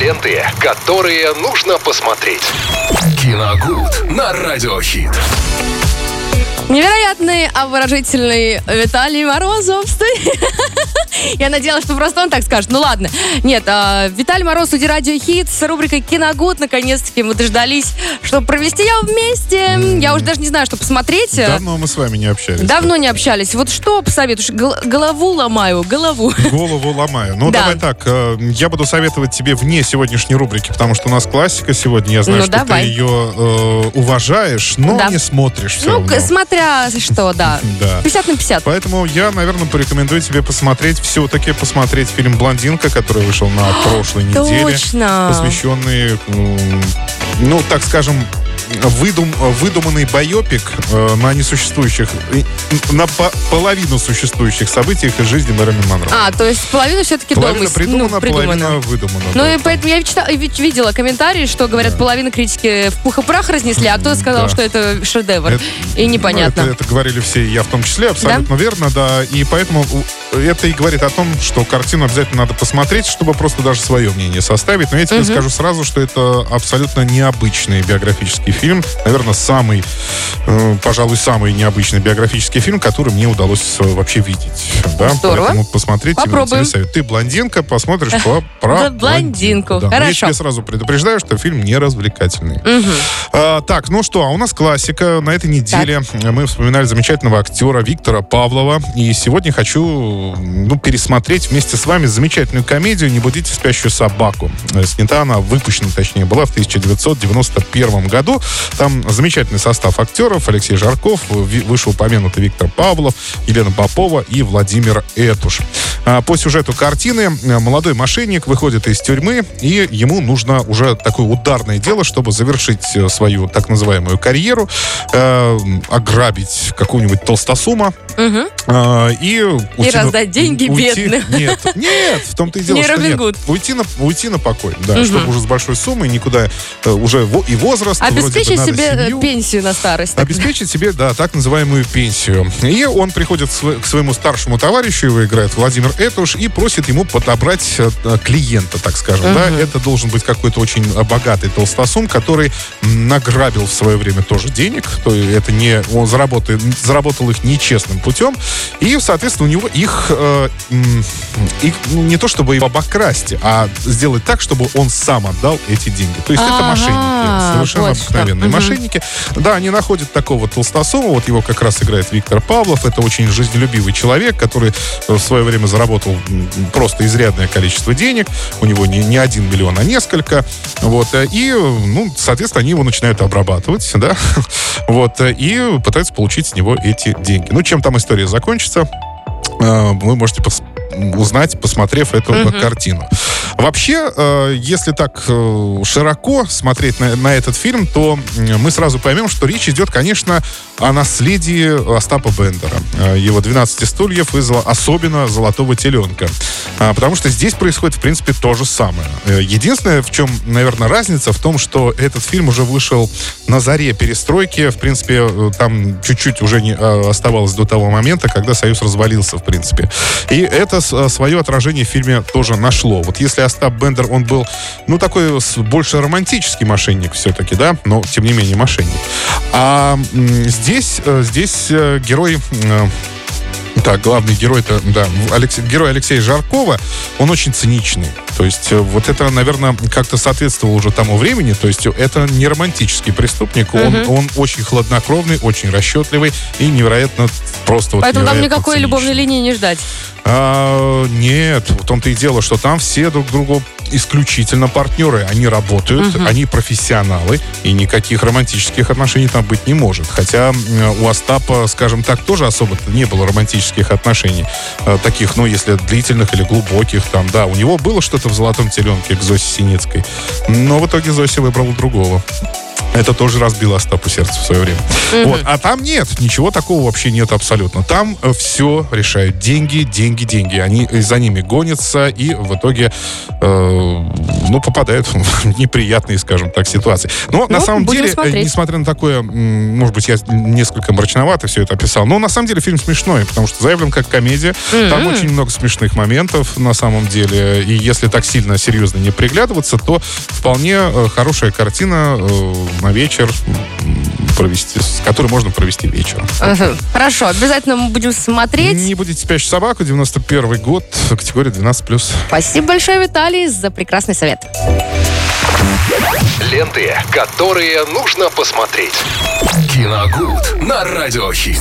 Ленты, которые нужно посмотреть. Киногуд на Радиохит. Невероятный, обворожительный Виталий Морозов. Я надеялась, что просто он так скажет. Ну ладно. Нет, а, Виталий Мороз, Уди Радио Хит с рубрикой Киногуд. Наконец-таки мы дождались, чтобы провести ее вместе. Я уже даже не знаю, что посмотреть. Давно мы с вами не общались. Давно не общались. Вот что посоветуешь? Гол- голову ломаю, голову. Голову ломаю. Ну, Да. давай так. э, Я буду советовать тебе вне сегодняшней рубрики, потому что у нас классика сегодня. Я знаю, Ну, что давай. ты ее э, уважаешь, но Да. не смотришь все Ну, равно. смотря что, да. Да. 50 на 50. Поэтому я, наверное, порекомендую тебе посмотреть, все-таки посмотреть фильм «Блондинка», который вышел на прошлой неделе. Точно. Посвященный, м, ну, так скажем, выдум, выдуманный байопик э, на несуществующих, на по- половину существующих событиях из жизни Мэрилин Монро. А, то есть половина все-таки дома. половина из- придумана, ну, придумана. половина выдумана. Ну да. и поэтому я читала- видела комментарии, что говорят, половина критики в пух и прах разнесли, а кто-то сказал, Да. что это шедевр. Это- и непонятно. Ну, это, это говорили все, я в том числе, абсолютно верно, да. И поэтому это и говорит о том, что картину обязательно надо посмотреть, чтобы просто даже свое мнение составить. Но я тебе скажу сразу, что это абсолютно необычный биографический фильм. Наверное, самый, э, пожалуй, самый необычный биографический фильм, который мне удалось э, вообще видеть. Да? Здорово. Поэтому посмотреть тебе Попробуем. совет. Ты блондинка, посмотришь по, про За блондинку. Да. Я Хорошо. тебе сразу предупреждаю, что фильм не развлекательный. Мгм. А, так, ну что, а у нас классика. На этой неделе мы вспоминали замечательного актера Виктора Павлова. И сегодня хочу ну, пересмотреть вместе с вами замечательную комедию «Не будите спящую собаку». Э, Снята она, выпущена, точнее, была в 1991 году. Там замечательный состав актеров. Алексей Жарков, вышеупомянутый Виктор Павлов, Елена Попова и Владимир Этуш. А, По сюжету картины э, молодой мошенник выходит из тюрьмы, и ему нужно уже такое ударное дело, чтобы завершить э, свою так называемую карьеру, э, ограбить какого-нибудь толстосума Мгм. э, и... уйти на- раздать деньги уйти- бедным. Нет, нет, в том-то и дело, Не что нет. Гуд. Уйти на, уйти на покой, да, Мгм. чтобы уже с большой суммой никуда э, уже и возраст, вроде бы Обеспечить себе семью. пенсию на старость. Обеспечить себе, да, так называемую пенсию. И он приходит к своему старшему товарищу, его играет Владимир Этуш, и просит ему подобрать э, клиента, так скажем. Да? Это должен быть какой-то очень богатый толстосум, который награбил в свое время тоже денег. То есть это не он заработал, заработал их нечестным путем. И, соответственно, у него их, э, их не то чтобы его обокрасть, а сделать так, чтобы он сам отдал эти деньги. То есть это Ага, мошенники, совершенно вот что. обыкновенные Мгм. мошенники. Да, они находят такого толстосума, вот его как раз играет Виктор Павлов. Это очень жизнелюбивый человек, который э, в свое время заработал просто изрядное количество денег. У него не, не один миллион, а несколько. Вот. э, И, ну, соответственно, они его начинают обрабатывать, да, вот, э, и пытаются получить с него эти деньги. Ну, чем там история закончится, вы можете пос- узнать, посмотрев эту Мгм. картину. Вообще, э, если так э, широко смотреть на, на этот фильм, то мы сразу поймем, что речь идет, конечно, о наследии Остапа Бендера. Э, Его «12 стульев» и особенно «Золотого теленка». А, Потому что здесь происходит, в принципе, то же самое. Единственное, в чем, наверное, разница, в том, что этот фильм уже вышел на заре перестройки. В принципе, там чуть-чуть уже не оставалось до того момента, когда Союз развалился, в принципе. И это свое отражение в фильме тоже нашло. Вот если Остап Бендер, он был, ну, такой больше романтический мошенник все-таки, да, но, тем не менее, мошенник. А здесь, э, здесь э, герой... э, так, главный герой это, да, Алекс- герой Алексея Жаркова, он очень циничный. То есть э, вот это, наверное, как-то соответствовало уже тому времени. То есть это не романтический преступник, он, Мгм. он очень хладнокровный, очень расчетливый и невероятно просто вот Поэтому там невероятно никакой циничный. любовной линии не ждать. А, нет, в том-то и дело, что там все друг другу исключительно партнеры. Они работают, Мгм. они профессионалы, и никаких романтических отношений там быть не может. Хотя у Остапа, скажем так, тоже особо не было романтических отношений. э, таких, ну, если длительных или глубоких там, да. У него было что-то в «Золотом теленке» к Зосе Синицкой. Но в итоге Зося выбрала другого. Это тоже разбило Остапу сердце в свое время. Вот. А там нет, ничего такого вообще нет абсолютно. Там все решают деньги, деньги, деньги. Они э, за ними гонятся, и в итоге э, ну, попадают в неприятные, скажем так, ситуации. Но ну, на самом деле, смотреть. несмотря на такое, может быть, я несколько мрачновато все это описал, но на самом деле фильм смешной, потому что заявлен как комедия. Mm-hmm. Там очень много смешных моментов на самом деле. И если так сильно серьезно не приглядываться, то вполне э, хорошая картина э, на вечер провести, с которой можно провести вечер. Угу. Хорошо, обязательно мы будем смотреть. Не будете спящую собаку, 91 год, категория 12+. Спасибо большое, Виталий, за прекрасный совет. Ленты, которые нужно посмотреть. Киногуд на радиохит.